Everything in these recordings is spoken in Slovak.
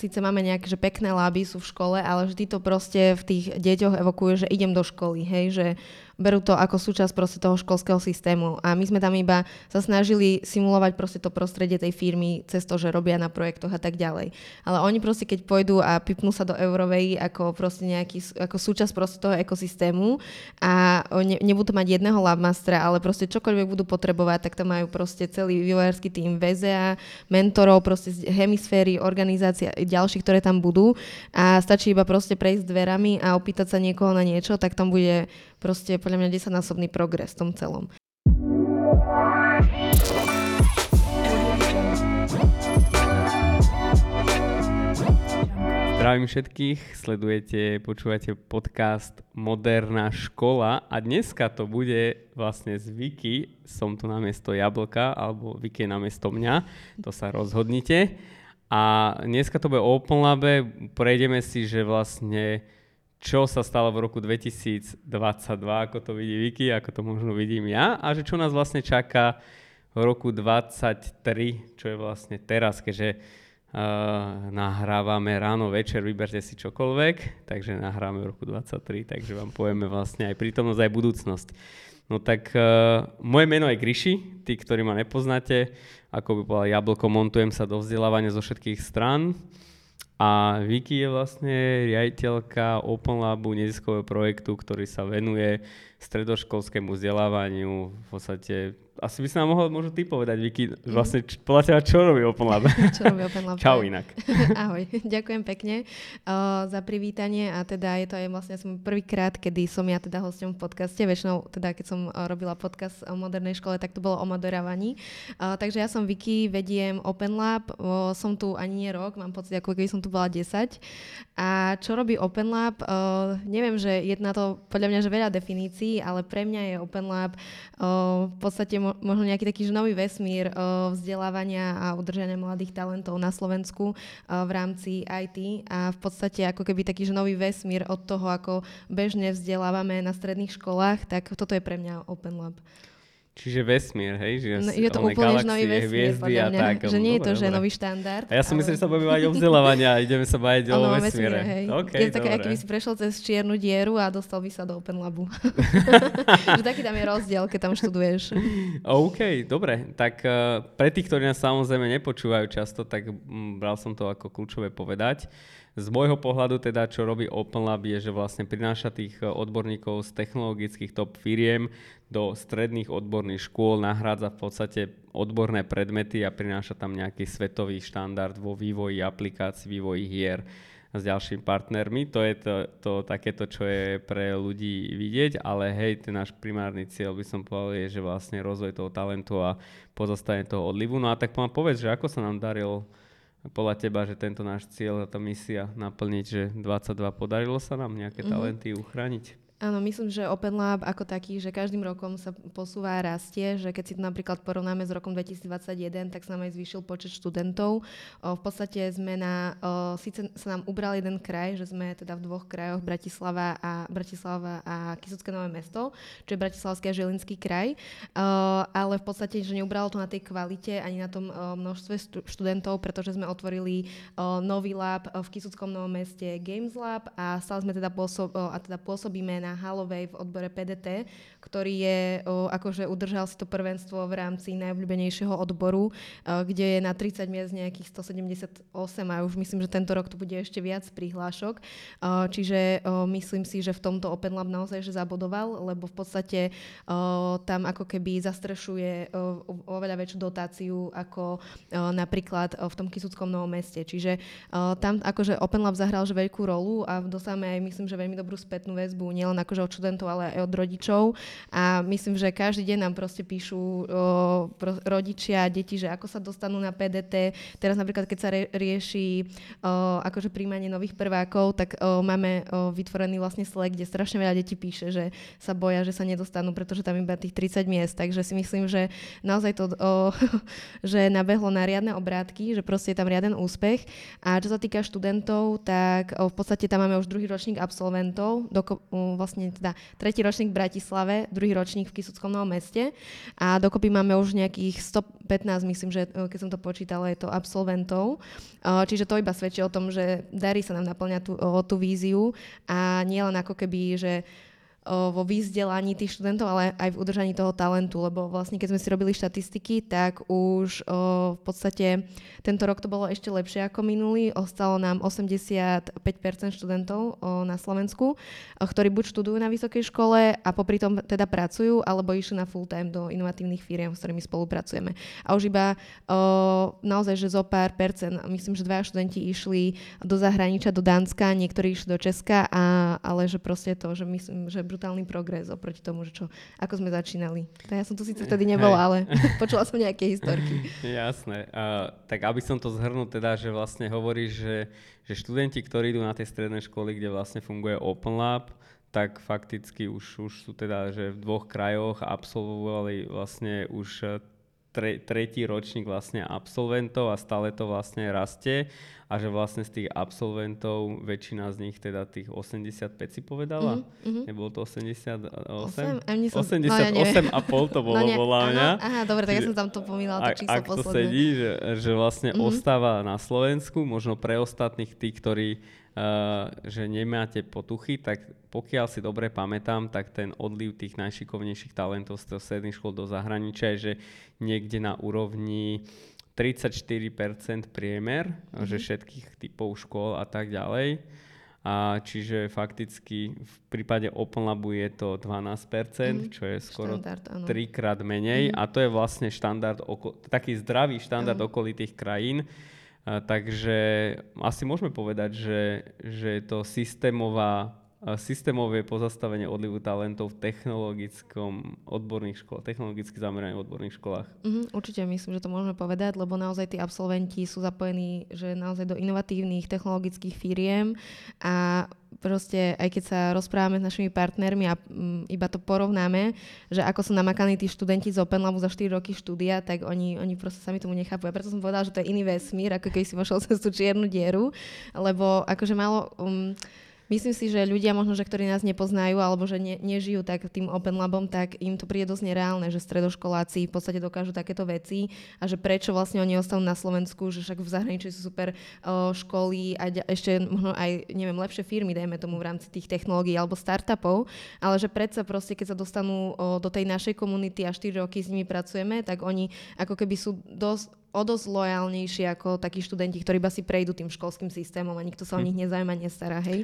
síce máme nejaké že pekné láby sú v škole, ale vždy to proste v tých deťoch evokuje, že idem do školy, hej, že berú to ako súčasť proste toho školského systému. A my sme tam iba sa snažili simulovať proste to prostredie tej firmy cez to, že robia na projektoch a tak ďalej. Ale oni proste keď pôjdu a pipnú sa do Eurovej ako proste nejaký, ako súčasť proste toho ekosystému a ne, nebudú mať jedného labmastera, ale proste čokoľvek budú potrebovať, tak tam majú proste celý vývojársky tým VZA, mentorov, proste z hemisféry, organizácia ďalších, ktoré tam budú a stačí iba proste prejsť dverami a opýtať sa niekoho na niečo, tak tam bude proste podľa mňa desaťnásobný progres v tom celom. Zdravím všetkých, sledujete, počúvate podcast Moderná škola a dneska to bude vlastne z Viki, som tu na miesto Jablka alebo Viki na miesto mňa, to sa rozhodnite. A dneska to bude o Open Labe, prejdeme si, že vlastne čo sa stalo v roku 2022, ako to vidí Viki, ako to možno vidím ja a že čo nás vlastne čaká v roku 2023, čo je vlastne teraz, keďže uh, nahrávame ráno, večer, vyberte si čokoľvek, takže nahráme v roku 2023, takže vám povieme vlastne aj prítomnosť, aj budúcnosť. No tak uh, moje meno je Gryši, tí, ktorí ma nepoznáte, ako by povedal Jablko, montujem sa do vzdelávania zo všetkých strán. A Vicky je vlastne riaditeľka Open Labu neziskového projektu, ktorý sa venuje stredoškolskému vzdelávaniu. V podstate, asi by sa nám mohol možno ty povedať, Vicky, mhm. vlastne č- podľa teba, čo robí Open Lab? čo robí Open Lab? Čau inak. Ahoj, ďakujem pekne uh, za privítanie a teda je to aj vlastne som prvýkrát, kedy som ja teda hostom v podcaste, väčšinou teda keď som uh, robila podcast o modernej škole, tak to bolo o moderávaní. Uh, takže ja som Vicky, vediem Open Lab, uh, som tu ani nie rok, mám pocit, ako keby som tu bola 10. A čo robí Open Lab? Uh, neviem, že je na to podľa mňa že veľa definícií, ale pre mňa je Open Lab uh, v podstate možno nejaký taký že nový vesmír uh, vzdelávania a udržania mladých talentov na Slovensku uh, v rámci IT a v podstate ako keby taký že nový vesmír od toho, ako bežne vzdelávame na stredných školách, tak toto je pre mňa Open Lab. Čiže vesmír, hej? Že no, je to úplne galaxie, nový vesmír, podľa mňa. Tak, že nie je to, že nový štandard. A ja som ale... myslel, že sa budeme baviť o vzdelávania a ideme sa baviť o vesmíre. vesmíre hej. Okay, je to také, aký by si prešiel cez čiernu dieru a dostal by sa do Open Labu. že taký tam je rozdiel, keď tam študuješ. OK, dobre. Tak uh, pre tých, ktorí nás samozrejme nepočúvajú často, tak m, bral som to ako kľúčové povedať. Z môjho pohľadu teda, čo robí Open Lab, je, že vlastne prináša tých e, odborníkov z technologických top firiem do stredných odborných škôl, nahrádza v podstate odborné predmety a prináša tam nejaký svetový štandard vo vývoji aplikácií, vývoji hier s ďalšími partnermi. To je to, to takéto, čo je pre ľudí vidieť, ale hej, ten náš primárny cieľ by som povedal je, že vlastne rozvoj toho talentu a pozastavenie toho odlivu. No a tak povedz, že ako sa nám darilo podľa teba, že tento náš cieľ, táto misia naplniť, že 22 podarilo sa nám nejaké mm-hmm. talenty uchrániť? Áno, myslím, že Open Lab ako taký, že každým rokom sa posúva a rastie, že keď si to napríklad porovnáme s rokom 2021, tak sa nám aj zvýšil počet študentov. O, v podstate sme na, o, síce sa nám ubral jeden kraj, že sme teda v dvoch krajoch, Bratislava a, Bratislava a Kisucké Nové mesto, čo je Bratislavský a Žilinský kraj, o, ale v podstate, že neubralo to na tej kvalite ani na tom o, množstve študentov, pretože sme otvorili o, nový lab v Kisuckom Novom meste Games Lab a stále sme teda, pôsob, o, a teda pôsobíme na na Halovej v odbore PDT, ktorý je, o, akože udržal si to prvenstvo v rámci najobľúbenejšieho odboru, o, kde je na 30 miest nejakých 178 a už myslím, že tento rok tu bude ešte viac prihlášok. O, čiže o, myslím si, že v tomto Open Lab naozaj že zabodoval, lebo v podstate o, tam ako keby zastrešuje o, oveľa väčšiu dotáciu ako o, napríklad o, v tom Kisuckom novom meste. Čiže o, tam akože Open Lab zahral že veľkú rolu a dostávame aj myslím, že veľmi dobrú spätnú väzbu nielen akože od študentov, ale aj od rodičov. A myslím, že každý deň nám proste píšu o, pro, rodičia deti, že ako sa dostanú na PDT. Teraz napríklad, keď sa re, rieši o, akože príjmanie nových prvákov, tak o, máme o, vytvorený vlastne Slack, kde strašne veľa detí píše, že sa boja, že sa nedostanú, pretože tam iba tých 30 miest. Takže si myslím, že naozaj to, o, že nabehlo na riadne obrátky, že proste je tam riaden úspech. A čo sa týka študentov, tak o, v podstate tam máme už druhý ročník absolventov. Doko, o, vlastne vlastne teda tretí ročník v Bratislave, druhý ročník v Kisuckom Novom meste a dokopy máme už nejakých 115, myslím, že keď som to počítala, je to absolventov. Čiže to iba svedčí o tom, že darí sa nám naplňať tú, o tú víziu a nie len ako keby, že vo vyzdelaní tých študentov, ale aj v udržaní toho talentu, lebo vlastne keď sme si robili štatistiky, tak už o, v podstate tento rok to bolo ešte lepšie ako minulý. Ostalo nám 85% študentov o, na Slovensku, o, ktorí buď študujú na vysokej škole a popri tom teda pracujú, alebo išli na full time do inovatívnych firiem, s ktorými spolupracujeme. A už iba naozaj, že zo pár percent, myslím, že dvaja študenti išli do zahraničia, do Dánska, niektorí išli do Česka, a, ale že proste to, že myslím, že brutálny progres oproti tomu, že čo, ako sme začínali. To ja som tu síce vtedy nebola, ale počula som nejaké historky. Jasné. Uh, tak aby som to zhrnul teda, že vlastne hovoríš, že, že študenti, ktorí idú na tie stredné školy, kde vlastne funguje Open Lab, tak fakticky už, už sú teda, že v dvoch krajoch absolvovali vlastne už tre, tretí ročník vlastne absolventov a stále to vlastne rastie a že vlastne z tých absolventov väčšina z nich teda tých 85 si povedala? Mm-hmm. Nebolo to 88? 8? 88 no, ja a pol to bolo no, podľa mňa. Aha, dobre, tak ja som tam to pomýlala, to číslo ak posledné. to sedí, že, že vlastne mm-hmm. ostáva na Slovensku, možno pre ostatných tých, ktorí Uh, že nemáte potuchy, tak pokiaľ si dobre pamätám, tak ten odliv tých najšikovnejších talentov z toho stredných škôl do zahraničia je, že niekde na úrovni 34% priemer, mm-hmm. že všetkých typov škôl a tak ďalej. A čiže fakticky v prípade Open Labu je to 12%, mm-hmm. čo je skoro trikrát menej mm-hmm. a to je vlastne štandard, oko- taký zdravý štandard mm-hmm. okolitých krajín. A, takže asi môžeme povedať, že, že je to systémová systémové pozastavenie odlivu talentov v technologickom odborných školách, technologicky zameraných odborných školách. Mm, určite myslím, že to môžeme povedať, lebo naozaj tí absolventi sú zapojení že naozaj do inovatívnych technologických firiem a proste aj keď sa rozprávame s našimi partnermi a m, mm, iba to porovnáme, že ako sú namakaní tí študenti z Open Labu za 4 roky štúdia, tak oni, oni proste sami tomu nechápu. A preto som povedala, že to je iný vesmír, ako keď si vošiel cez tú čiernu dieru, lebo akože malo... Um, Myslím si, že ľudia možno, že ktorí nás nepoznajú alebo že ne, nežijú tak tým Open Labom, tak im to príde dosť nereálne, že stredoškoláci v podstate dokážu takéto veci a že prečo vlastne oni ostanú na Slovensku, že však v zahraničí sú super o, školy a ešte možno aj, neviem, lepšie firmy, dajme tomu v rámci tých technológií alebo startupov, ale že predsa proste, keď sa dostanú o, do tej našej komunity a 4 roky s nimi pracujeme, tak oni ako keby sú dosť o dosť lojálnejší ako takí študenti, ktorí iba si prejdú tým školským systémom a nikto sa o hm. nich nezaujíma, nestará, hej.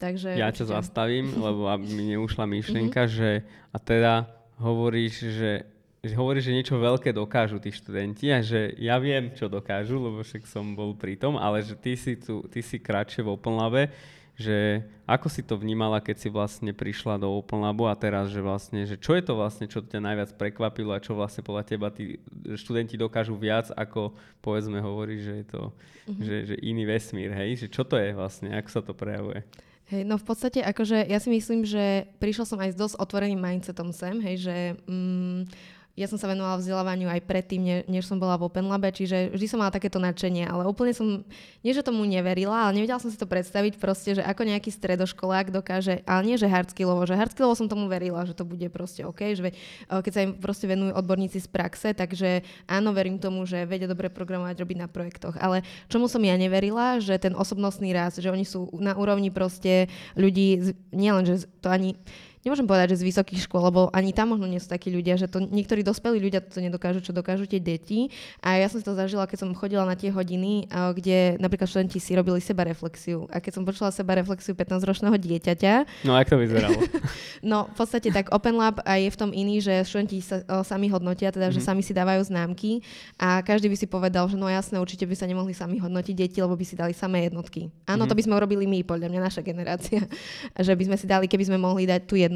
Takže ja ťa zastavím, lebo aby mi neušla myšlienka, mm-hmm. že a teda hovoríš, že že hovorí, že niečo veľké dokážu tí študenti a že ja viem, čo dokážu, lebo však som bol pri tom, ale že ty si, tu, ty si kratšie v Open Labe, že ako si to vnímala, keď si vlastne prišla do Open Labu a teraz, že vlastne, že čo je to vlastne, čo ťa najviac prekvapilo a čo vlastne podľa teba tí študenti dokážu viac, ako povedzme hovorí, že je to mm-hmm. že, že iný vesmír, hej? Že čo to je vlastne, ako sa to prejavuje? Hej, no v podstate akože ja si myslím, že prišla som aj s dosť otvoreným mindsetom sem, hej, že mm, ja som sa venovala vzdelávaniu aj predtým, ne, než som bola v Open Labe, čiže vždy som mala takéto nadšenie, ale úplne som, nie že tomu neverila, ale nevedela som si to predstaviť proste, že ako nejaký stredoškolák dokáže, ale nie že hardskillovo, že hardskillovo som tomu verila, že to bude proste OK, že keď sa im proste venujú odborníci z praxe, takže áno, verím tomu, že vedia dobre programovať, robiť na projektoch, ale čomu som ja neverila, že ten osobnostný rast, že oni sú na úrovni proste ľudí, nielen, že to ani nemôžem povedať, že z vysokých škôl, lebo ani tam možno nie sú takí ľudia, že to niektorí dospelí ľudia to nedokážu, čo dokážu tie deti. A ja som si to zažila, keď som chodila na tie hodiny, kde napríklad študenti si robili seba reflexiu. A keď som počula seba reflexiu 15-ročného dieťaťa. No, ako to vyzeralo? no, v podstate tak Open Lab a je v tom iný, že študenti sa o, sami hodnotia, teda, mm-hmm. že mhm. sami si dávajú známky a každý by si povedal, že no jasné, určite by sa nemohli sami hodnotiť deti, lebo by si dali samé jednotky. Áno, mm-hmm. to by sme urobili my, podľa mňa naša generácia. že by sme si dali, keby sme mohli dať tú jednotku,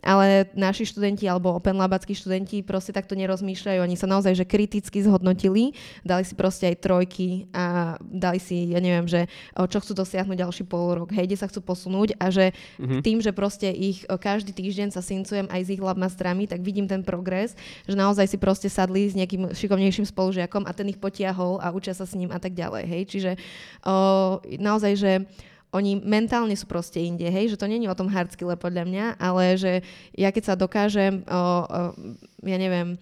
ale naši študenti alebo Open Labackí študenti proste takto nerozmýšľajú. Oni sa naozaj že kriticky zhodnotili, dali si proste aj trojky a dali si, ja neviem, že čo chcú dosiahnuť ďalší pol rok, hej, kde sa chcú posunúť a že mm-hmm. tým, že proste ich každý týždeň sa syncujem aj s ich labmastrami, tak vidím ten progres, že naozaj si proste sadli s nejakým šikovnejším spolužiakom a ten ich potiahol a učia sa s ním a tak ďalej, hej. Čiže o, naozaj, že oni mentálne sú proste inde, hej, že to není o tom hard skille podľa mňa, ale že ja keď sa dokážem, o, o, ja neviem,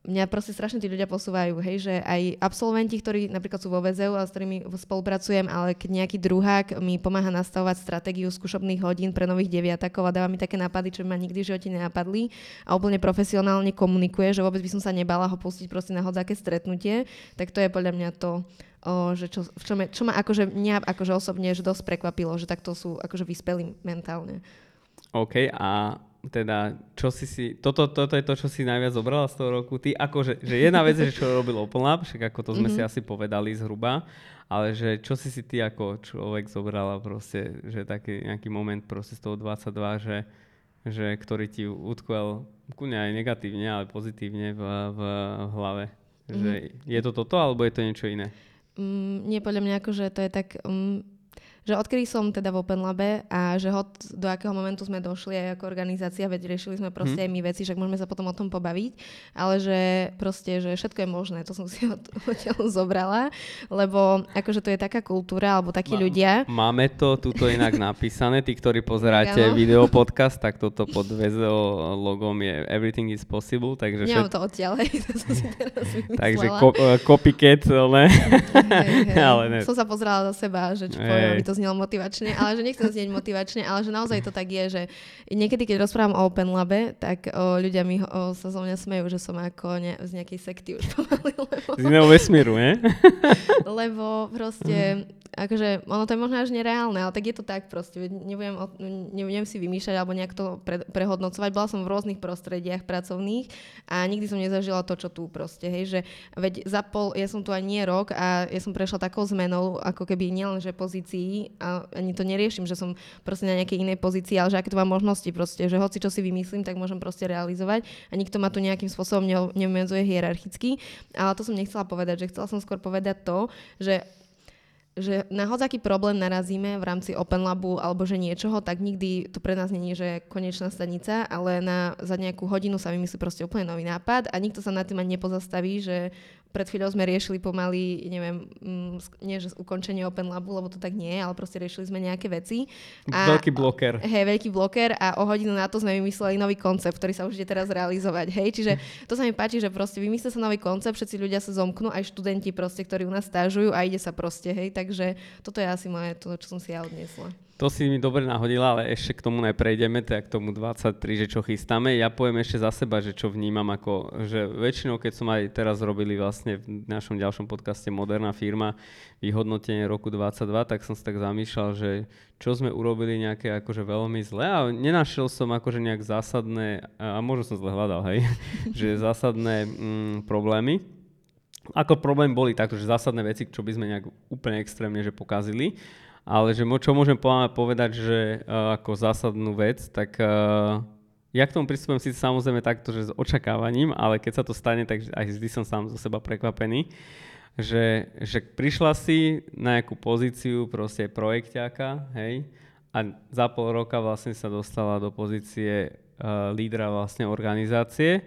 mňa proste strašne tí ľudia posúvajú, hej, že aj absolventi, ktorí napríklad sú vo VZU a s ktorými spolupracujem, ale keď nejaký druhák mi pomáha nastavovať stratégiu skúšobných hodín pre nových deviatakov a dáva mi také nápady, čo ma nikdy v živote nenapadli a úplne profesionálne komunikuje, že vôbec by som sa nebala ho pustiť proste na hodzaké stretnutie, tak to je podľa mňa to, o, že čo, v čom je, čo ma akože mňa akože osobne že dosť prekvapilo, že takto sú akože vyspelí mentálne. OK, a teda, čo si si, toto, toto je to, čo si najviac zobrala z toho roku. Ty akože, že jedna vec je, že čo robil Open Lab, však ako to sme mm-hmm. si asi povedali zhruba, ale že čo si si ty ako človek zobrala proste, že taký nejaký moment proste z toho 22, že, že ktorý ti utkvel kúňa aj negatívne, ale pozitívne v, v, v hlave. Mm-hmm. Že je to toto, alebo je to niečo iné? Mm, nie, podľa mňa akože to je tak... Um že odkedy som teda v Open Labe a že hod, do akého momentu sme došli aj ako organizácia, veď riešili sme proste hmm. aj my veci, však môžeme sa potom o tom pobaviť, ale že proste, že všetko je možné, to som si od, odtiaľ zobrala, lebo akože to je taká kultúra, alebo takí Má, ľudia. Máme to tuto inak napísané, tí, ktorí pozeráte video podcast, tak toto pod VZO logom je Everything is possible, takže... Nemám všet... to odtiaľ, hej, to som si teraz Takže ko, uh, copycat, ne? Hej, hej. ale ne. Som sa pozerala za seba, že čo poviem, to znelo motivačne, ale že nechcem znieť motivačne, ale že naozaj to tak je, že niekedy, keď rozprávam o Open Labe, tak o, ľudia mi o, sa zo mňa smejú, že som ako ne, z nejakej sekty už pomaly. Lebo... Z iného vesmíru, nie? lebo proste akože ono to je možno až nereálne, ale tak je to tak proste. Nebudem, nebudem si vymýšľať alebo nejak to pre, prehodnocovať. Bola som v rôznych prostrediach pracovných a nikdy som nezažila to, čo tu proste. Hej, že veď za pol, ja som tu aj nie rok a ja som prešla takou zmenou, ako keby nielenže pozícií a ani to neriešim, že som proste na nejakej inej pozícii, ale že aké tu mám možnosti proste, že hoci čo si vymyslím, tak môžem proste realizovať a nikto ma tu nejakým spôsobom neumedzuje hierarchicky. Ale to som nechcela povedať, že chcela som skôr povedať to, že že na hodzaký problém narazíme v rámci Open Labu alebo že niečoho, tak nikdy to pre nás není, že konečná stanica, ale na, za nejakú hodinu sa vymyslí proste úplne nový nápad a nikto sa nad tým ani nepozastaví, že pred chvíľou sme riešili pomaly, neviem, mm, nie že ukončenie Open Labu, lebo to tak nie ale proste riešili sme nejaké veci. A, veľký bloker. Hej, veľký bloker a o hodinu na to sme vymysleli nový koncept, ktorý sa už ide teraz realizovať. Hej, čiže to sa mi páči, že proste vymyslí sa nový koncept, všetci ľudia sa zomknú, aj študenti proste, ktorí u nás stážujú a ide sa proste, hej, takže toto je asi moje, to, čo som si ja odniesla. To si mi dobre nahodila, ale ešte k tomu neprejdeme, teda k tomu 23, že čo chystáme. Ja poviem ešte za seba, že čo vnímam ako, že väčšinou, keď som aj teraz robili vlastne v našom ďalšom podcaste Moderná firma vyhodnotenie roku 22, tak som si tak zamýšľal, že čo sme urobili nejaké akože veľmi zle a nenašiel som akože nejak zásadné, a možno som zle hľadal, hej, že zásadné mm, problémy. Ako problém boli takto, že zásadné veci, čo by sme nejak úplne extrémne že pokazili ale že čo môžem povedať, že uh, ako zásadnú vec, tak uh, ja k tomu pristupujem síce samozrejme takto, že s očakávaním, ale keď sa to stane, tak aj vždy som sám zo seba prekvapený, že, že prišla si na nejakú pozíciu proste projekťáka, hej, a za pol roka vlastne sa dostala do pozície uh, lídra vlastne organizácie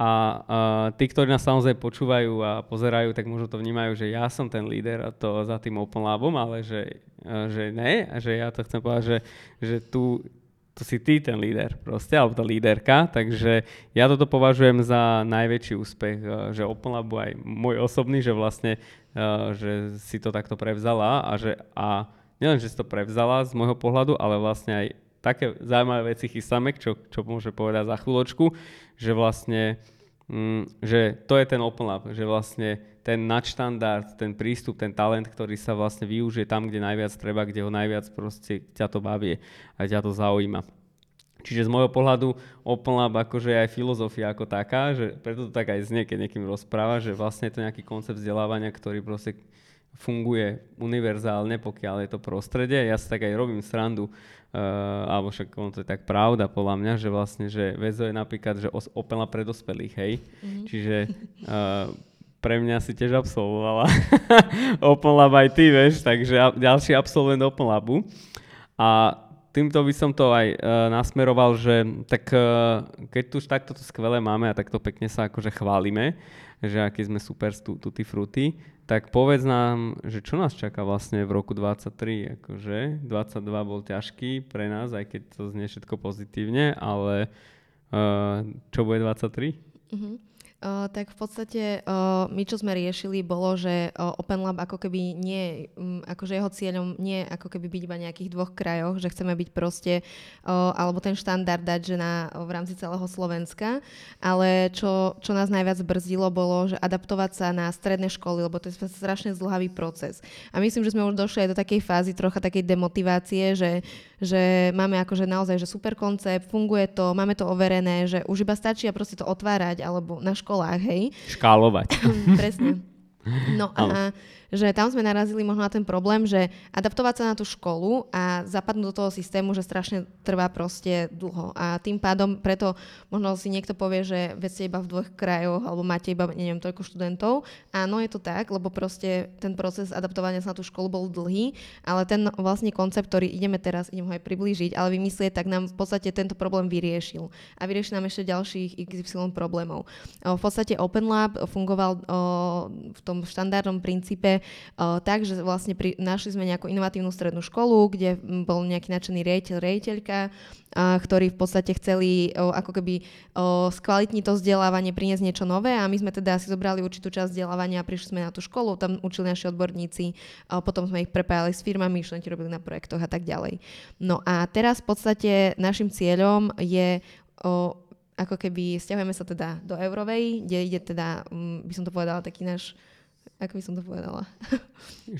a uh, tí, ktorí nás samozrejme počúvajú a pozerajú, tak možno to vnímajú, že ja som ten líder a to za tým Open Labom, ale že, uh, že ne, a že ja to chcem povedať, že, že tu, tu si ty ten líder proste, alebo tá líderka, takže ja toto považujem za najväčší úspech, uh, že Open Labu aj môj osobný, že vlastne, uh, že si to takto prevzala a že a nielen, že si to prevzala z môjho pohľadu, ale vlastne aj také zaujímavé veci chystáme, čo, čo môže povedať za chvíľočku, že vlastne mm, že to je ten Open Lab, že vlastne ten nadštandard, ten prístup, ten talent, ktorý sa vlastne využije tam, kde najviac treba, kde ho najviac proste ťa to baví a ťa to zaujíma. Čiže z môjho pohľadu Open Lab akože aj filozofia ako taká, že preto to tak aj znie, keď niekým rozpráva, že vlastne je to nejaký koncept vzdelávania, ktorý proste funguje univerzálne, pokiaľ je to prostredie. Ja si tak aj robím srandu, Uh, alebo však on to je tak pravda podľa mňa, že vlastne, že väzo je napríklad, že os- Opela pre dospelých, hej. Mm-hmm. Čiže uh, pre mňa si tiež absolvovala Open Lab aj ty, vieš, takže a- ďalší absolvent Open Labu. A týmto by som to aj uh, nasmeroval, že tak uh, keď tu už takto to skvelé máme a takto pekne sa akože chválime, že aký sme super tu, tutti frutti, tak povedz nám, že čo nás čaká vlastne v roku 23, akože 22 bol ťažký pre nás, aj keď to znie všetko pozitívne, ale uh, čo bude 23? Uh-huh. Uh, tak v podstate uh, my, čo sme riešili, bolo, že uh, Open Lab ako keby nie, um, akože jeho cieľom nie ako keby byť iba nejakých dvoch krajoch, že chceme byť proste, uh, alebo ten štandard dať, že na, uh, v rámci celého Slovenska, ale čo, čo nás najviac brzdilo, bolo, že adaptovať sa na stredné školy, lebo to je strašne zdlhavý proces. A myslím, že sme už došli aj do takej fázy trocha takej demotivácie, že, že máme akože naozaj že super koncept, funguje to, máme to overené, že už iba stačí a proste to otvárať, alebo na školu školách, hej. Škálovať. Presne. No a že tam sme narazili možno na ten problém, že adaptovať sa na tú školu a zapadnúť do toho systému, že strašne trvá proste dlho. A tým pádom preto možno si niekto povie, že ste iba v dvoch krajoch alebo máte iba, neviem, toľko študentov. Áno, je to tak, lebo proste ten proces adaptovania sa na tú školu bol dlhý, ale ten vlastne koncept, ktorý ideme teraz, idem ho aj priblížiť, ale vymyslieť, tak nám v podstate tento problém vyriešil. A vyriešil nám ešte ďalších XY problémov. V podstate Open Lab fungoval v tom štandardnom princípe, tak, že vlastne pri, našli sme nejakú inovatívnu strednú školu, kde bol nejaký nadšený riaditeľ, riaditeľka, a, ktorí v podstate chceli o, ako keby o, skvalitniť to vzdelávanie, priniesť niečo nové a my sme teda si zobrali určitú časť vzdelávania a prišli sme na tú školu, tam učili naši odborníci, a potom sme ich prepájali s firmami, študenti robili na projektoch a tak ďalej. No a teraz v podstate našim cieľom je o, ako keby stiahujeme sa teda do Eurovej, kde ide teda, by som to povedala, taký náš ako by som to povedala,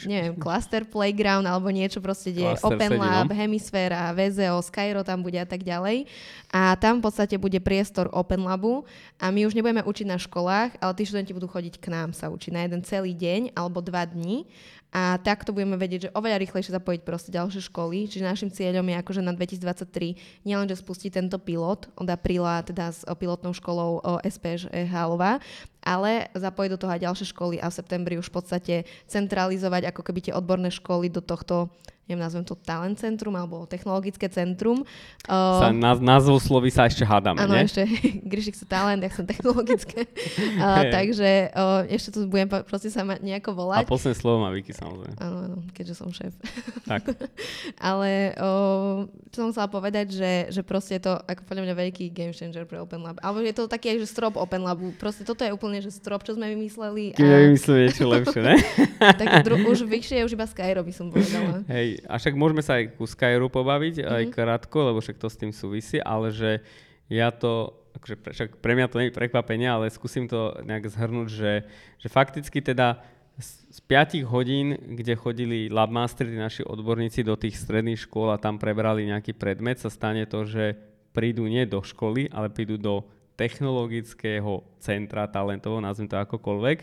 neviem, Cluster Playground alebo niečo proste, kde je Open Lab, Hemisféra, VZO, Skyro tam bude a tak ďalej. A tam v podstate bude priestor Open Labu. A my už nebudeme učiť na školách, ale tí študenti budú chodiť k nám sa učiť na jeden celý deň alebo dva dní a takto budeme vedieť, že oveľa rýchlejšie zapojiť proste ďalšie školy. Čiže našim cieľom je akože na 2023 nielenže spustiť tento pilot od apríla, teda s pilotnou školou SPŽ Hálova, ale zapojiť do toho aj ďalšie školy a v septembri už v podstate centralizovať ako keby tie odborné školy do tohto neviem, nazvem to talent centrum alebo technologické centrum. Sa, na, názov slovy sa ešte hádame, Áno, ešte Gryšik sa talent, ja som technologické. uh, takže uh, ešte tu budem proste sa ma nejako volať. A posledné slovo má Vicky samozrejme. Áno, áno, keďže som šéf. Tak. Ale uh, čo som chcela povedať, že, že proste je to ako podľa mňa veľký game changer pre Open Lab. Alebo je to taký aj, že strop Open Labu. Proste toto je úplne, že strop, čo sme vymysleli. Kým a... vymysleli niečo lepšie, ne? tak dru- už vyššie je už iba Skyro, by som povedala. Hej, a však môžeme sa aj ku Skyru pobaviť, mm-hmm. aj mhm. krátko, lebo však to s tým súvisí, ale že ja to, akože pre, však pre mňa to nie je prekvapenie, ale skúsim to nejak zhrnúť, že, že fakticky teda z 5 hodín, kde chodili labmastery, naši odborníci do tých stredných škôl a tam prebrali nejaký predmet, sa stane to, že prídu nie do školy, ale prídu do technologického centra talentovo, nazvem to akokoľvek,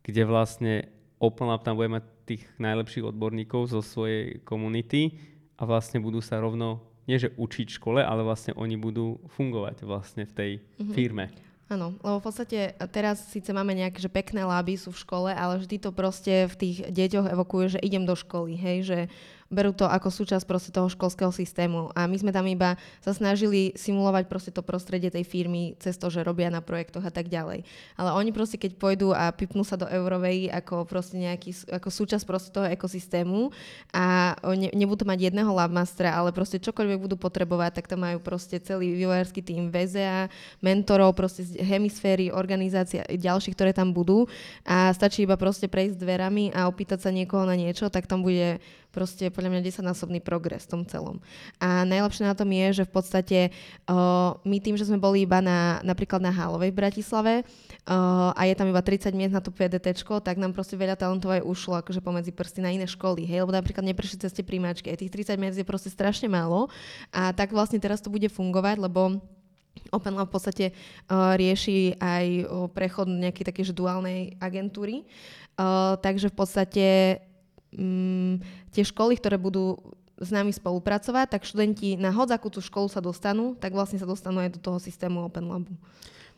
kde vlastne Open Lab tam bude mať tých najlepších odborníkov zo svojej komunity a vlastne budú sa rovno, nie že učiť v škole, ale vlastne oni budú fungovať vlastne v tej mm-hmm. firme. Áno, lebo v podstate teraz síce máme nejaké že pekné láby sú v škole, ale vždy to proste v tých deťoch evokuje, že idem do školy, hej, že berú to ako súčasť proste toho školského systému. A my sme tam iba sa snažili simulovať proste to prostredie tej firmy cez to, že robia na projektoch a tak ďalej. Ale oni proste keď pôjdu a pipnú sa do Eurovej ako proste nejaký, ako súčasť proste toho ekosystému a ne, nebudú mať jedného labmastera, ale proste čokoľvek budú potrebovať, tak tam majú proste celý vývojársky tým VZA, mentorov, proste z hemisféry, organizácia, ďalších, ktoré tam budú a stačí iba proste prejsť dverami a opýtať sa niekoho na niečo, tak tam bude proste podľa mňa desaťnásobný progres v tom celom. A najlepšie na tom je, že v podstate uh, my tým, že sme boli iba na, napríklad na Hálovej v Bratislave uh, a je tam iba 30 miest na to PDT, tak nám proste veľa talentov aj ušlo akože pomedzi prsty na iné školy, hej, lebo napríklad neprešli cez tie príjmačky, aj tých 30 miest je proste strašne málo a tak vlastne teraz to bude fungovať, lebo Open Lab v podstate uh, rieši aj uh, prechod nejakej takej duálnej agentúry. Uh, takže v podstate tie školy, ktoré budú s nami spolupracovať, tak študenti na hodzakú tú školu sa dostanú, tak vlastne sa dostanú aj do toho systému Open Labu.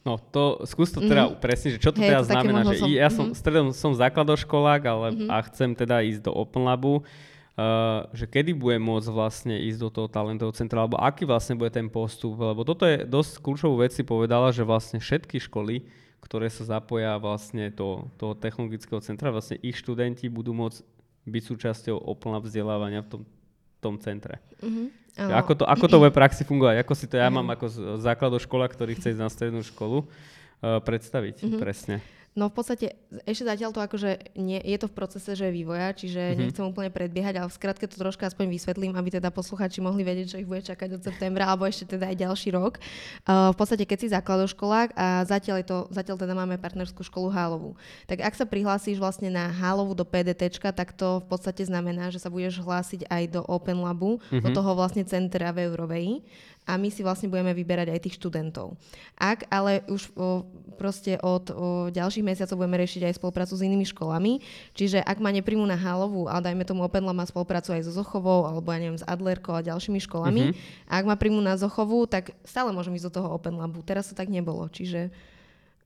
No to, skús to teda mm-hmm. presne, že čo to hey, teda to znamená, že som, ja som, mm-hmm. stredom som základoškolák, ale mm-hmm. a chcem teda ísť do Open Labu, uh, že kedy bude môcť vlastne ísť do toho talentového centra, alebo aký vlastne bude ten postup, lebo toto je dosť kľúčovú vec si povedala, že vlastne všetky školy ktoré sa zapoja vlastne do toho technologického centra, vlastne ich študenti budú môcť byť súčasťou Open vzdelávania v tom, tom centre. Uh-huh. Ako to, ako to bude praxi fungovať? Ako si to ja uh-huh. mám ako základoškola, ktorý chce ísť na strednú školu, uh, predstaviť uh-huh. presne? No v podstate ešte zatiaľ to akože nie, je to v procese, že je vývoja, čiže mm-hmm. nechcem úplne predbiehať, ale v skratke to troška aspoň vysvetlím, aby teda posluchači mohli vedieť, čo ich bude čakať od septembra alebo ešte teda aj ďalší rok. Uh, v podstate keď si základoškolák a zatiaľ, je to, zatiaľ teda máme partnerskú školu Hálovú. Tak ak sa prihlásíš vlastne na Hálovú do PDT, tak to v podstate znamená, že sa budeš hlásiť aj do Open Labu, mm-hmm. do mhm. toho vlastne centra v Eurovej a my si vlastne budeme vyberať aj tých študentov. Ak ale už o, proste od o, ďalších mesiacov budeme riešiť aj spoluprácu s inými školami, čiže ak ma nepríjmu na Halovú, ale dajme tomu Open má spoluprácu aj so Zochovou alebo ja neviem s Adlerkou a ďalšími školami, mm-hmm. a ak ma príjmu na Zochovú, tak stále môžem ísť do toho Open Labu. Teraz to tak nebolo, čiže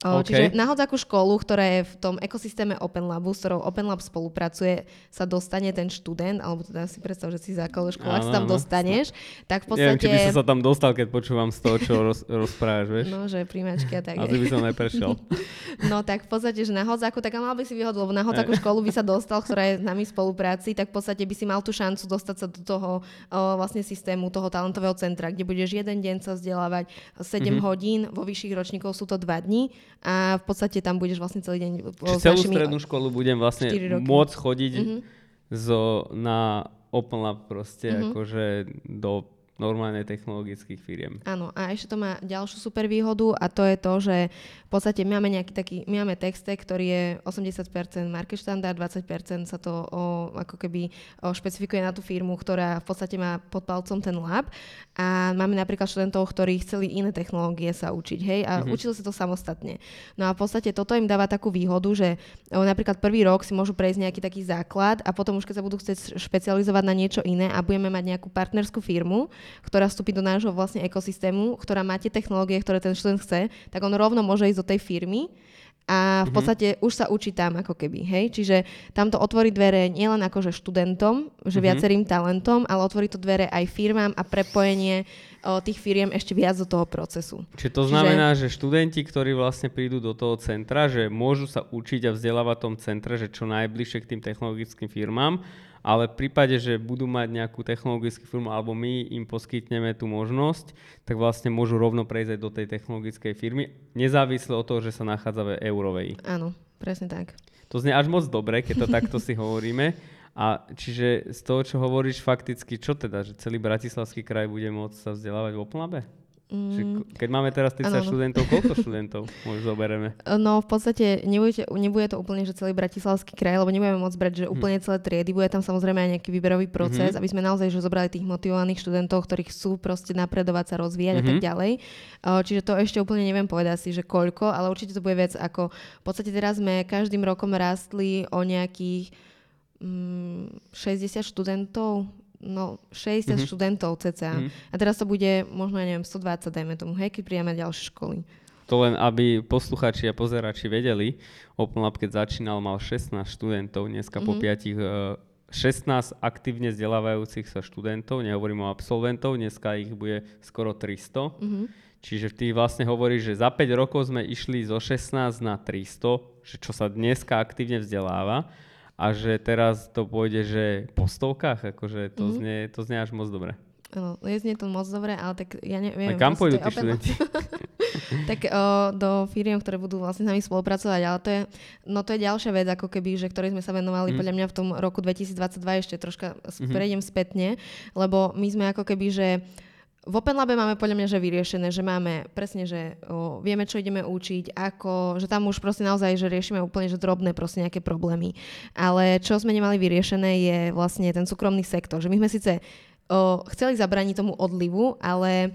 Okay. Čiže na hodzáku školu, ktorá je v tom ekosystéme Open Labu, s ktorou Open Lab spolupracuje, sa dostane ten študent, alebo teda si predstav, že si základ škola, sa tam dostaneš, tak v podstate... Neviem, či by som sa tam dostal, keď počúvam z toho, čo roz, rozprávaš, vieš? No, že príjmačky a tak. Asi by som neprešiel. no tak v podstate, že na hodzáku, tak mal by si výhodu, lebo na hodzáku školu by sa dostal, ktorá je s nami v spolupráci, tak v podstate by si mal tú šancu dostať sa do toho o, vlastne systému, toho talentového centra, kde budeš jeden deň sa vzdelávať 7 mm-hmm. hodín, vo vyšších ročníkov sú to 2 dní a v podstate tam budeš vlastne celý deň Čiže celú strednú školu budem vlastne môcť chodiť mm-hmm. zo, na Open Lab proste mm-hmm. akože do normálne technologických firiem. Áno, a ešte to má ďalšiu super výhodu a to je to, že v podstate máme nejaký taký, my máme texte, ktorý je 80% market štandard, 20% sa to o, ako keby o, špecifikuje na tú firmu, ktorá v podstate má pod palcom ten lab a máme napríklad študentov, ktorí chceli iné technológie sa učiť, hej, a mm-hmm. učili sa to samostatne. No a v podstate toto im dáva takú výhodu, že o, napríklad prvý rok si môžu prejsť nejaký taký základ a potom už keď sa budú chcieť špecializovať na niečo iné a budeme mať nejakú partnerskú firmu, ktorá vstúpi do nášho vlastne ekosystému, ktorá má tie technológie, ktoré ten študent chce, tak on rovno môže ísť do tej firmy a v mhm. podstate mm-hmm. už sa učí tam ako keby, hej. Čiže tam to otvorí dvere nielen akože študentom, že mm-hmm. viacerým talentom, ale otvorí to dvere aj firmám a prepojenie o, tých firiem ešte viac do toho procesu. Čiže to znamená, Čiže... že študenti, ktorí vlastne prídu do toho centra, že môžu sa učiť a vzdelávať v tom centre, že čo najbližšie k tým technologickým firmám ale v prípade, že budú mať nejakú technologickú firmu alebo my im poskytneme tú možnosť, tak vlastne môžu rovno prejsť aj do tej technologickej firmy, nezávisle od toho, že sa nachádza v eurovej. Áno, presne tak. To znie až moc dobre, keď to takto si hovoríme. A čiže z toho, čo hovoríš, fakticky, čo teda, že celý Bratislavský kraj bude môcť sa vzdelávať v Oplnabe? Mm. Keď máme teraz 30 ano, študentov, koľko študentov môžu zoberieme? No v podstate nebude, nebude to úplne, že celý bratislavský kraj, lebo nebudeme môcť brať, že hm. úplne celé triedy, bude tam samozrejme aj nejaký výberový proces, mm-hmm. aby sme naozaj že zobrali tých motivovaných študentov, ktorí chcú proste napredovať sa, rozvíjať mm-hmm. a tak mhm. ďalej. Čiže to ešte úplne neviem povedať si, že koľko, ale určite to bude vec ako, v podstate teraz sme každým rokom rastli o nejakých mm, 60 študentov, no 60 mm-hmm. študentov cca. Mm-hmm. A teraz to bude možno, ja neviem, 120, dajme tomu, hej, keď príjeme ďalšie školy. To len, aby posluchači a pozerači vedeli, Open Lab, keď začínal, mal 16 študentov, dneska mm-hmm. po 5 16 aktívne vzdelávajúcich sa študentov, nehovorím o absolventov, dneska ich bude skoro 300. Mm-hmm. Čiže ty vlastne hovoríš, že za 5 rokov sme išli zo 16 na 300, že čo sa dneska aktívne vzdeláva a že teraz to pôjde, že po stovkách, akože to, mm-hmm. znie, to znie až moc dobre. No, znie to moc dobre, ale tak ja neviem. A kam pôjdu tí študenti? tak o, do firiem, ktoré budú vlastne s nami spolupracovať, ale to je, no to je ďalšia vec, ako keby, že ktorej sme sa venovali mm. podľa mňa v tom roku 2022 ešte troška mm-hmm. prejdem spätne, lebo my sme ako keby, že v Open Labe máme podľa mňa že vyriešené, že máme presne, že o, vieme, čo ideme učiť, ako, že tam už proste naozaj, že riešime úplne, že drobné proste nejaké problémy. Ale čo sme nemali vyriešené je vlastne ten súkromný sektor, že my sme síce o, chceli zabraniť tomu odlivu, ale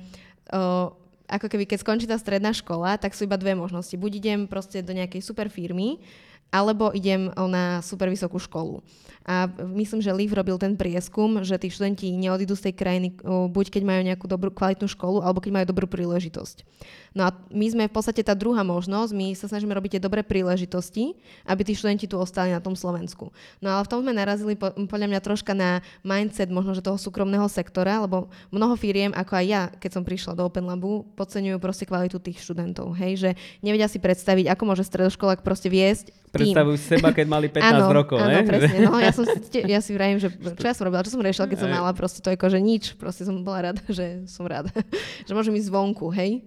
o, ako keby keď skončí tá stredná škola, tak sú iba dve možnosti. Buď idem proste do nejakej super firmy, alebo idem na super vysokú školu. A myslím, že Liv robil ten prieskum, že tí študenti neodídu z tej krajiny buď keď majú nejakú dobrú kvalitnú školu, alebo keď majú dobrú príležitosť. No a my sme v podstate tá druhá možnosť, my sa snažíme robiť tie dobré príležitosti, aby tí študenti tu ostali na tom Slovensku. No ale v tom sme narazili po, podľa mňa troška na mindset možno, že toho súkromného sektora, lebo mnoho firiem, ako aj ja, keď som prišla do Open Labu, podceňujú proste kvalitu tých študentov. Hej, že nevedia si predstaviť, ako môže stredoškolák proste viesť Predstavuj seba, keď mali 15 áno, rokov, áno, ne? presne. No, ja, som si, ja si vrajím, že čo ja som robila, čo som riešila, keď som mala proste to ako, že nič. Proste som bola rada, že som rada. že môžem ísť zvonku, hej.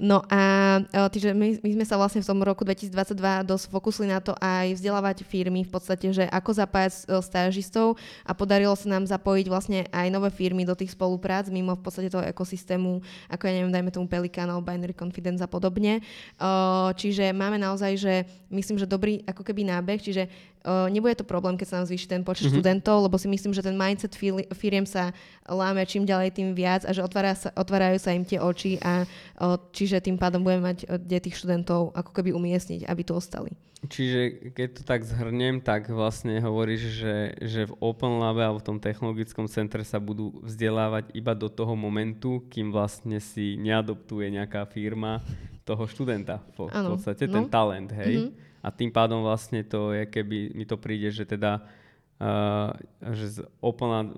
No a tyže my, my sme sa vlastne v tom roku 2022 dosť fokusili na to aj vzdelávať firmy v podstate, že ako zapájať e, stážistov a podarilo sa nám zapojiť vlastne aj nové firmy do tých spoluprác mimo v podstate toho ekosystému, ako ja neviem, dajme tomu Pelikan alebo Binary Confidence a podobne. Čiže máme naozaj, že myslím, že dobrý ako keby nábeh, čiže uh, nebude to problém, keď sa nám zvýši ten počet mm-hmm. študentov, lebo si myslím, že ten mindset firiem sa láme čím ďalej tým viac a že otvára sa, otvárajú sa im tie oči a uh, čiže tým pádom budeme mať kde tých študentov ako keby umiestniť, aby tu ostali. Čiže keď to tak zhrnem, tak vlastne hovoríš, že, že v Open Labe alebo v tom technologickom centre sa budú vzdelávať iba do toho momentu, kým vlastne si neadoptuje nejaká firma toho študenta v, v podstate, no. ten talent, hej? Mm-hmm a tým pádom vlastne to je, keby mi to príde, že teda uh, že z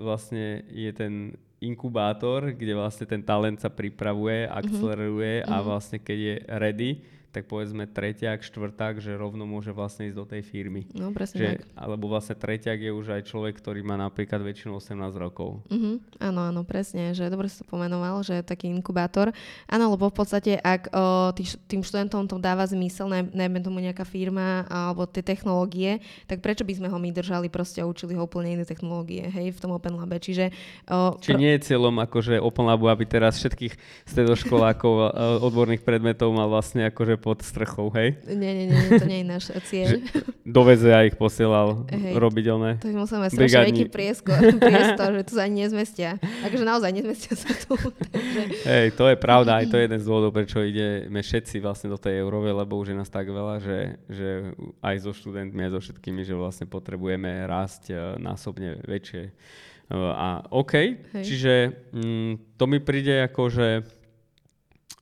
vlastne je ten inkubátor, kde vlastne ten talent sa pripravuje, mhm. akceleruje mm-hmm. a mhm. vlastne keď je ready, tak povedzme tretiak, štvrták, že rovno môže vlastne ísť do tej firmy. No, presne že, tak. Alebo vlastne tretiak je už aj človek, ktorý má napríklad väčšinu 18 rokov. Uh-huh. Áno, áno, presne, že dobre si to pomenoval, že taký inkubátor. Áno, lebo v podstate, ak o, tý, tým študentom to dáva zmysel, naj, najmä tomu nejaká firma alebo tie technológie, tak prečo by sme ho my držali proste a učili ho úplne iné technológie, hej, v tom Open Labe. Čiže, o, Či nie je cieľom akože Open Labu, aby teraz všetkých stredoškolákov odborných predmetov mal vlastne akože pod strechou, hej? Nie, nie, nie, to nie je náš cieľ. doveze a ich posielal hej, robidelné. To musíme mať strašne veľký priestor, priestor, že tu sa ani nezmestia. Akože naozaj nezmestia sa tu. Takže... Hej, to je pravda, aj to je jeden z dôvodov, prečo ideme všetci vlastne do tej Eurovej, lebo už je nás tak veľa, že, že aj so študentmi, aj so všetkými, že vlastne potrebujeme rásť e, násobne väčšie. E, a OK, Hej. čiže mm, to mi príde ako, že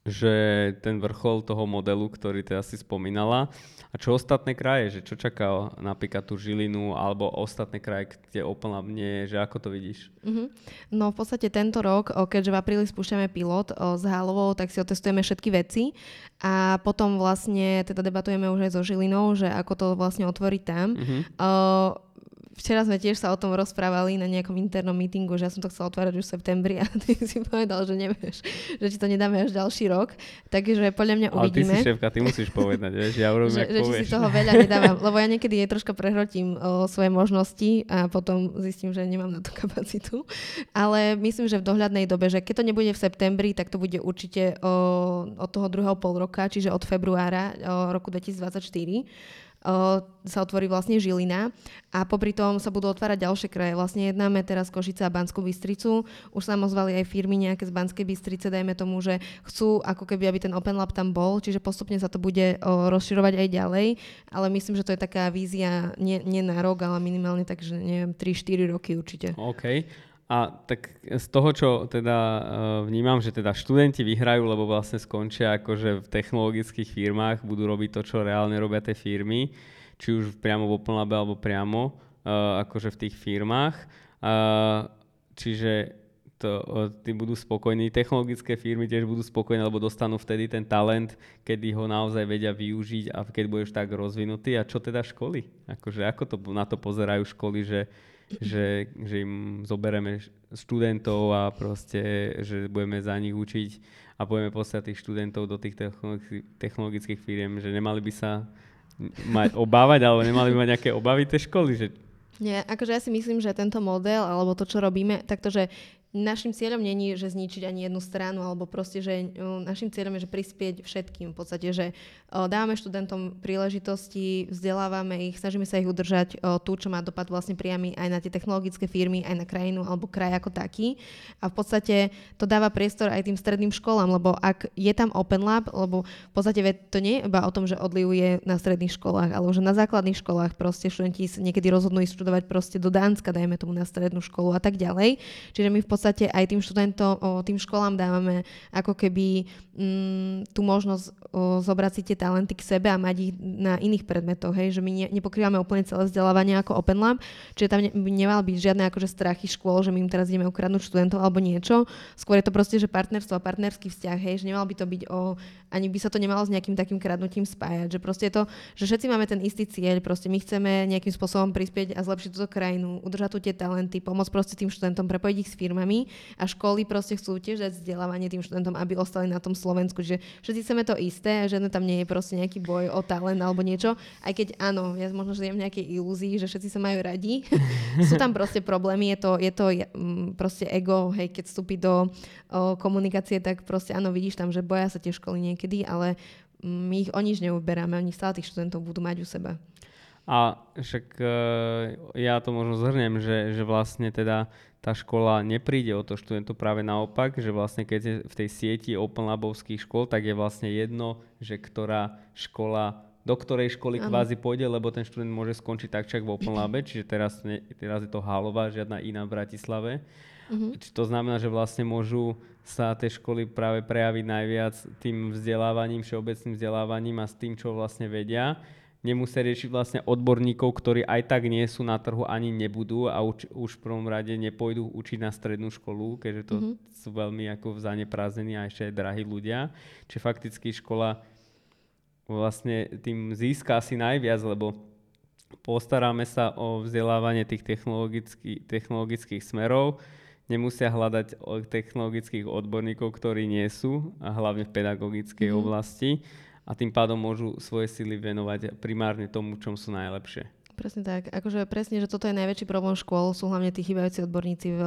že ten vrchol toho modelu, ktorý ty asi spomínala. A čo ostatné kraje, že čo čaká napríklad tú Žilinu alebo ostatné kraje, kde nie je, že ako to vidíš? Mm-hmm. No v podstate tento rok, keďže v apríli spúšťame pilot s Hálovou, tak si otestujeme všetky veci a potom vlastne teda debatujeme už aj so Žilinou, že ako to vlastne otvoriť tam. Mm-hmm. Uh, včera sme tiež sa o tom rozprávali na nejakom internom meetingu, že ja som to chcela otvárať už v septembri a ty si povedal, že nevieš, že ti to nedáme až ďalší rok. Takže podľa mňa uvidíme. Ale ty si šéfka, ty musíš povedať, vieš, ja urobím, že, že si toho veľa nedávam, lebo ja niekedy je troška prehrotím o, svoje možnosti a potom zistím, že nemám na to kapacitu. Ale myslím, že v dohľadnej dobe, že keď to nebude v septembri, tak to bude určite o, od toho druhého pol roka, čiže od februára o, roku 2024 sa otvorí vlastne Žilina a popri tom sa budú otvárať ďalšie kraje. Vlastne jednáme teraz Košice a Banskú Bystricu. Už sa nám ozvali aj firmy nejaké z Banskej Bystrice, dajme tomu, že chcú ako keby, aby ten Open Lab tam bol, čiže postupne sa to bude rozširovať aj ďalej, ale myslím, že to je taká vízia nie, nie na rok, ale minimálne tak, že neviem, 3-4 roky určite. OK. A tak z toho, čo teda uh, vnímam, že teda študenti vyhrajú, lebo vlastne skončia akože v technologických firmách, budú robiť to, čo reálne robia tie firmy, či už priamo v OpenLabe alebo priamo uh, akože v tých firmách. Čiže to, tí budú spokojní. Technologické firmy tiež budú spokojné, lebo dostanú vtedy ten talent, kedy ho naozaj vedia využiť a keď budeš tak rozvinutý. A čo teda školy? Akože ako to na to pozerajú školy, že že, že im zoberieme študentov a proste, že budeme za nich učiť a budeme poslať tých študentov do tých technologických firiem, že nemali by sa mať obávať, alebo nemali by mať nejaké obavy tie školy, že nie, akože ja si myslím, že tento model, alebo to, čo robíme, takto, že našim cieľom není, že zničiť ani jednu stranu, alebo proste, že našim cieľom je, že prispieť všetkým. V podstate, že dávame študentom príležitosti, vzdelávame ich, snažíme sa ich udržať tu, čo má dopad vlastne priamy aj na tie technologické firmy, aj na krajinu alebo kraj ako taký. A v podstate to dáva priestor aj tým stredným školám, lebo ak je tam Open Lab, lebo v podstate to nie je iba o tom, že odlivuje na stredných školách, ale že na základných školách proste študenti niekedy rozhodnú ísť študovať proste do Dánska, dajme tomu na strednú školu a tak ďalej. Čiže my v podstate aj tým študentom, tým školám dávame ako keby mm, tú možnosť o, zobrať si tie talenty k sebe a mať ich na iných predmetoch, hej, že my ne, nepokrývame úplne celé vzdelávanie ako Open Lab, čiže tam ne, nemal byť žiadne akože strachy škôl, že my im teraz ideme ukradnúť študentov alebo niečo. Skôr je to proste, že partnerstvo a partnerský vzťah, hej, že nemal by to byť o, ani by sa to nemalo s nejakým takým kradnutím spájať, že proste je to, že všetci máme ten istý cieľ, proste my chceme nejakým spôsobom prispieť a zlepšiť túto krajinu, udržať tu tie talenty, pomôcť proste tým študentom, prepojiť ich s firmami a školy proste chcú tiež dať vzdelávanie tým študentom, aby ostali na tom Slovensku. Že všetci chceme to isté a žiadne tam nie je proste nejaký boj o talent alebo niečo. Aj keď áno, ja možno žijem v nejakej ilúzii, že všetci sa majú radi. Sú tam proste problémy, je to, je to mm, proste ego, hej, keď vstúpi do o, komunikácie, tak proste áno, vidíš tam, že boja sa tie školy niekedy, ale mm, my ich o nič neuberáme, oni stále tých študentov budú mať u seba. A však uh, ja to možno zhrnem, že, že vlastne teda tá škola nepríde o to študentov práve naopak, že vlastne keď je v tej sieti Open Labovských škôl, tak je vlastne jedno, že ktorá škola do ktorej školy ano. kvázi pôjde, lebo ten študent môže skončiť tak čak v Open Labe, čiže teraz, ne, teraz je to Hálová, žiadna iná v Bratislave. Uh-huh. Čiže to znamená, že vlastne môžu sa tie školy práve prejaviť najviac tým vzdelávaním, všeobecným vzdelávaním a s tým, čo vlastne vedia nemusia riešiť vlastne odborníkov, ktorí aj tak nie sú na trhu ani nebudú a už, už v prvom rade nepôjdu učiť na strednú školu, keďže to mm-hmm. sú veľmi ako zaneprázdnení a ešte aj drahí ľudia. Čiže fakticky škola vlastne tým získa asi najviac, lebo postaráme sa o vzdelávanie tých technologický, technologických smerov, nemusia hľadať technologických odborníkov, ktorí nie sú, a hlavne v pedagogickej mm-hmm. oblasti a tým pádom môžu svoje sily venovať primárne tomu, čom sú najlepšie. Presne tak. Akože presne, že toto je najväčší problém škôl, sú hlavne tí chýbajúci odborníci v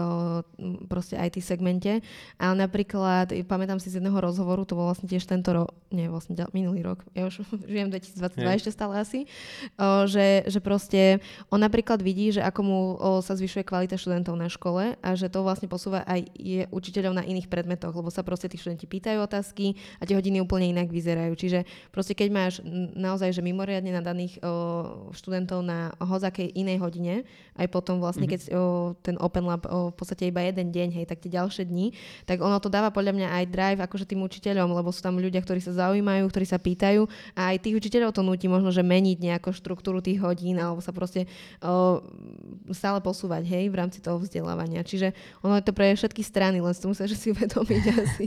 proste IT segmente. Ale napríklad, pamätám si z jedného rozhovoru, to bol vlastne tiež tento rok, nie, vlastne minulý rok, ja už žijem 2022 hey. ešte stále asi, o, že, že proste on napríklad vidí, že ako mu o, sa zvyšuje kvalita študentov na škole a že to vlastne posúva aj je učiteľov na iných predmetoch, lebo sa proste tí študenti pýtajú otázky a tie hodiny úplne inak vyzerajú. Čiže proste keď máš naozaj, že mimoriadne nadaných o, študentov na hozakej inej hodine, aj potom vlastne, mm-hmm. keď o, ten Open Lab o, v podstate iba jeden deň, hej, tak tie ďalšie dni, tak ono to dáva podľa mňa aj drive akože tým učiteľom, lebo sú tam ľudia, ktorí sa zaujímajú, ktorí sa pýtajú a aj tých učiteľov to nutí možno, že meniť nejakú štruktúru tých hodín alebo sa proste o, stále posúvať, hej, v rámci toho vzdelávania. Čiže ono je to pre všetky strany, len si to musíš si uvedomiť asi.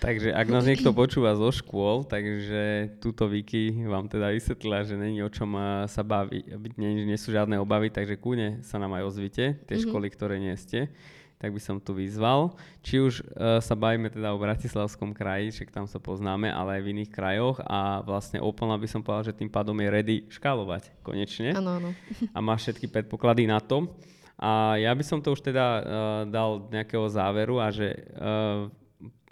takže ak nás niekto počúva zo škôl, takže túto Viki vám teda vysvetlila, že není o čom sa baviť, nie, nie sú žiadne obavy, takže kúne sa nám aj ozvite, tie mm-hmm. školy, ktoré nie ste, tak by som tu vyzval. Či už uh, sa bavíme teda o Bratislavskom kraji, však tam sa poznáme, ale aj v iných krajoch a vlastne Opel by som povedal, že tým pádom je ready škálovať konečne. Áno, áno. A má všetky predpoklady na to. A ja by som to už teda uh, dal nejakého záveru a že uh,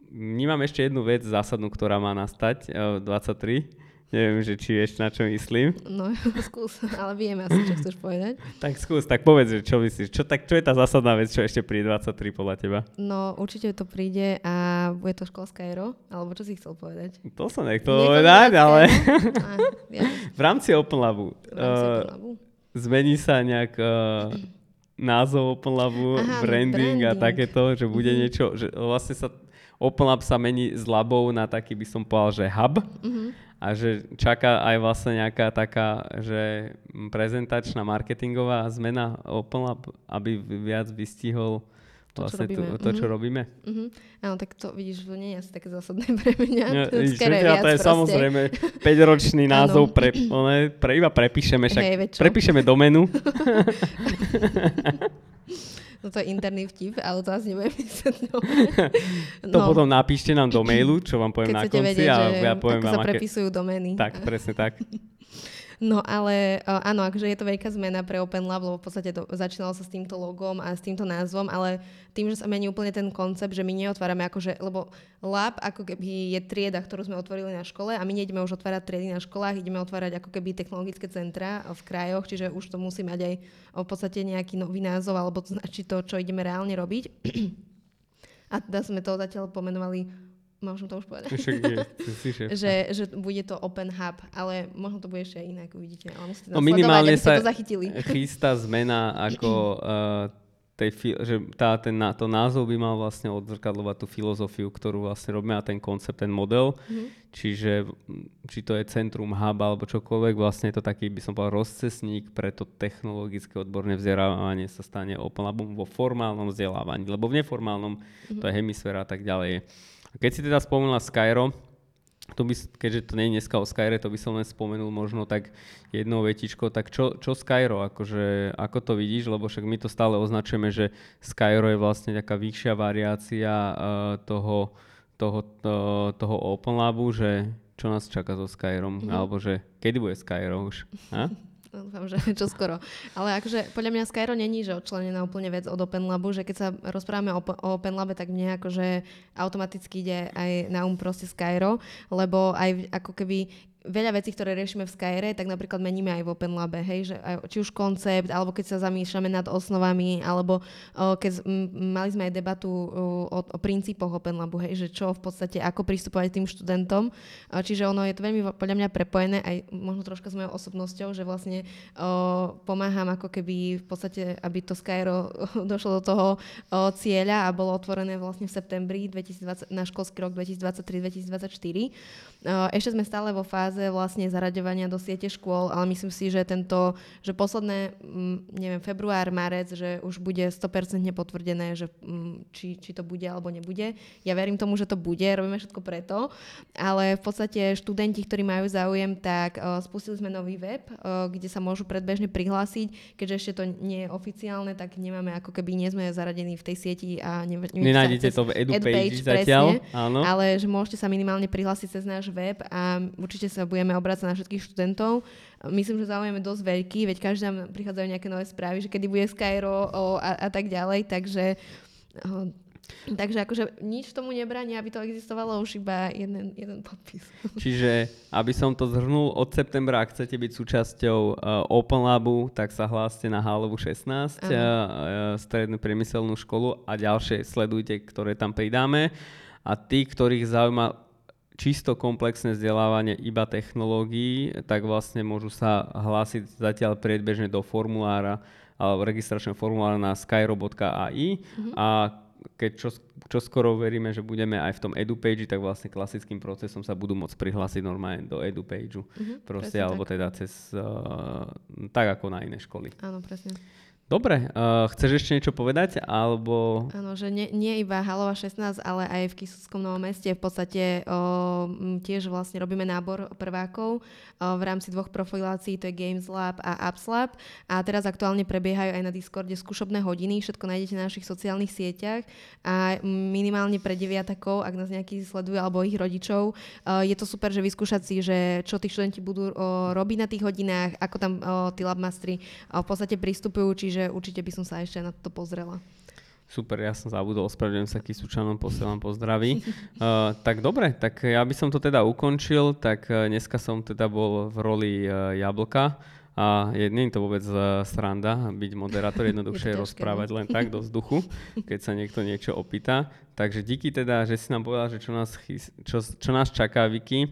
vnímam ešte jednu vec zásadnú, ktorá má nastať uh, 23 Neviem, že či vieš, na čo myslím. No, skús, ale viem asi, čo chceš povedať. tak skús, tak povedz, že čo myslíš. Čo, tak, čo je tá zásadná vec, čo ešte príde 23 podľa teba? No, určite to príde a bude to školské ero, alebo čo si chcel povedať? To som nechcel povedať, ale... a, ja. v rámci Open Labu. V rámci uh, Open Labu. Zmení sa nejak uh, názov Open Labu, Aha, branding, branding a takéto, že bude mm-hmm. niečo, že vlastne sa Open Lab sa mení z labov na taký, by som povedal, že hub. Mm-hmm a že čaká aj vlastne nejaká taká, že prezentačná marketingová zmena Open Lab, aby viac vystihol vlastne to, čo robíme. To, to, čo mm-hmm. robíme. Mm-hmm. Áno, tak to vidíš, to nie je asi také zásadné pre mňa. Ja, to, vidíš, je to je samozrejme 5-ročný názov, pre, one, pre, iba prepíšeme, však hey, prepíšeme domenu. No to je interný vtip, ale to asi nebudem vysvetľovať. to no. potom napíšte nám do mailu, čo vám poviem Keď na konci. Vedieť, a ja poviem ako vám, sa aké... prepisujú domény. Tak, presne tak. No ale uh, áno, akože je to veľká zmena pre Open Lab, lebo v podstate to začínalo sa s týmto logom a s týmto názvom, ale tým, že sa mení úplne ten koncept, že my neotvárame akože, lebo lab ako keby je trieda, ktorú sme otvorili na škole a my nejdeme už otvárať triedy na školách, ideme otvárať ako keby technologické centra v krajoch, čiže už to musí mať aj v podstate nejaký nový názov alebo to značí to, čo ideme reálne robiť. A teda sme to zatiaľ pomenovali Môžem to už povedať. Však je, že, že bude to Open Hub, ale možno to bude ešte inak, uvidíte. Ale musíte no minimálne sa to zachytili. chystá zmena ako uh, tej, že tá, ten, to názov by mal vlastne odzrkadlovať tú filozofiu, ktorú vlastne robíme a ten koncept, ten model. Mm-hmm. Čiže či to je centrum hub alebo čokoľvek, vlastne je to taký, by som povedal, rozcesník pre to technologické odborné vzdelávanie sa stane Open Labom vo formálnom vzdelávaní, lebo v neformálnom mm-hmm. to je hemisféra a tak ďalej. Keď si teda spomenula Skyro, to by, keďže to nie je dneska o Skyre, to by som len spomenul možno tak jednou vetičkou, tak čo, čo Skyro, akože, ako to vidíš, lebo však my to stále označujeme, že Skyro je vlastne taká vyššia variácia uh, toho, toho, to, toho Open Labu, že čo nás čaká so Skyrom, mm-hmm. alebo že kedy bude Skyro už? Ha? Dúfam, že čo skoro. Ale akože podľa mňa Skyro není, že odčlenená úplne vec od Open Labu, že keď sa rozprávame o, o Open Labe, tak mne akože automaticky ide aj na um proste Skyro, lebo aj ako keby veľa vecí, ktoré riešime v Skyre, tak napríklad meníme aj v Open Labe, hej, že či už koncept, alebo keď sa zamýšľame nad osnovami, alebo o, keď m, mali sme aj debatu o, o, o princípoch Open Labu, hej, že čo v podstate, ako pristupovať tým študentom. O, čiže ono je to veľmi podľa mňa prepojené aj možno troška s mojou osobnosťou, že vlastne o, pomáham ako keby v podstate, aby to Skyro došlo do toho o, cieľa a bolo otvorené vlastne v septembri 2020, na školský rok 2023-2024. Ešte sme stále vo fáze vlastne zaraďovania do siete škôl, ale myslím si, že tento, že posledné, mm, neviem, február, marec, že už bude 100% potvrdené, že mm, či, či to bude alebo nebude. Ja verím tomu, že to bude, robíme všetko preto, ale v podstate študenti, ktorí majú záujem, tak spustili sme nový web, kde sa môžu predbežne prihlásiť, keďže ešte to nie je oficiálne, tak nemáme ako keby nie sme zaradení v tej sieti a ne, Nenájdete to v EduPage, edu zatiaľ, presne, áno. ale že môžete sa minimálne prihlásiť cez náš web a určite sa budeme obrácať na všetkých študentov. Myslím, že záujem je dosť veľký, veď každý nám prichádzajú nejaké nové správy, že kedy bude Skyro o, a, a tak ďalej, takže o, Takže akože nič tomu nebráni, aby to existovalo už iba jeden, jeden podpis. Čiže, aby som to zhrnul, od septembra, ak chcete byť súčasťou uh, Open Labu, tak sa hláste na Hálovu 16, uh, uh, strednú priemyselnú školu a ďalšie sledujte, ktoré tam pridáme. A tí, ktorých zaujíma čisto komplexné vzdelávanie iba technológií, tak vlastne môžu sa hlásiť zatiaľ predbežne do formulára alebo registračného formulára na skyrobot.ai mm-hmm. a keď čo, čo skoro veríme, že budeme aj v tom edupage, tak vlastne klasickým procesom sa budú môcť prihlásiť normálne do edupageu. Mm-hmm, proste, alebo tak. teda cez, uh, tak ako na iné školy. Áno, presne. Dobre, uh, chceš ešte niečo povedať? Alebo... Áno, že nie, nie iba Halova 16, ale aj v Kisutskom Novom meste v podstate uh, tiež vlastne robíme nábor prvákov uh, v rámci dvoch profilácií, to je Games Lab a Apps Lab. A teraz aktuálne prebiehajú aj na Discorde skúšobné hodiny, všetko nájdete na našich sociálnych sieťach a minimálne pre deviatakov, ak nás nejaký sledujú, alebo ich rodičov, uh, je to super, že vyskúšať si, že čo tí študenti budú uh, robiť na tých hodinách, ako tam uh, tí labmastri uh, v podstate pristupujú, čiže čiže určite by som sa ešte na to pozrela. Super, ja som zabudol, ospravedlňujem sa Kisučanom, posielam pozdraví. Uh, tak dobre, tak ja by som to teda ukončil, tak uh, dneska som teda bol v roli uh, Jablka a je, nie je to vôbec uh, sranda byť moderátor, jednoduchšie je rozprávať no. len tak do vzduchu, keď sa niekto niečo opýta. Takže díky teda, že si nám povedal, že čo nás, chys- čo, čo nás čaká, Vicky.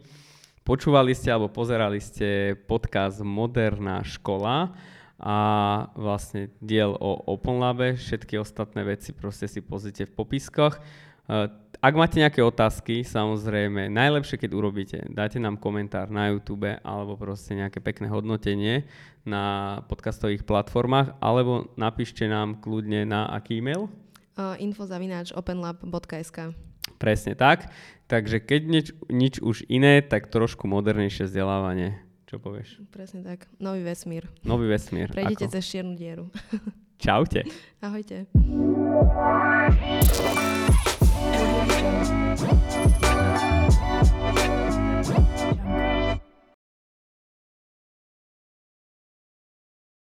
Počúvali ste alebo pozerali ste podcast Moderná škola a vlastne diel o OpenLabe, všetky ostatné veci proste si pozrite v popiskoch. Eh, ak máte nejaké otázky, samozrejme, najlepšie, keď urobíte, dáte nám komentár na YouTube alebo proste nejaké pekné hodnotenie na podcastových platformách, alebo napíšte nám kľudne na aký e-mail? Uh, infozavináč openlab.sk Presne tak. Takže keď nič, nič už iné, tak trošku modernejšie vzdelávanie. Čo povieš? Presne tak. Nový vesmír. Nový vesmír. Prejdete Ako? cez čiernu dieru. Čaute. Ahojte.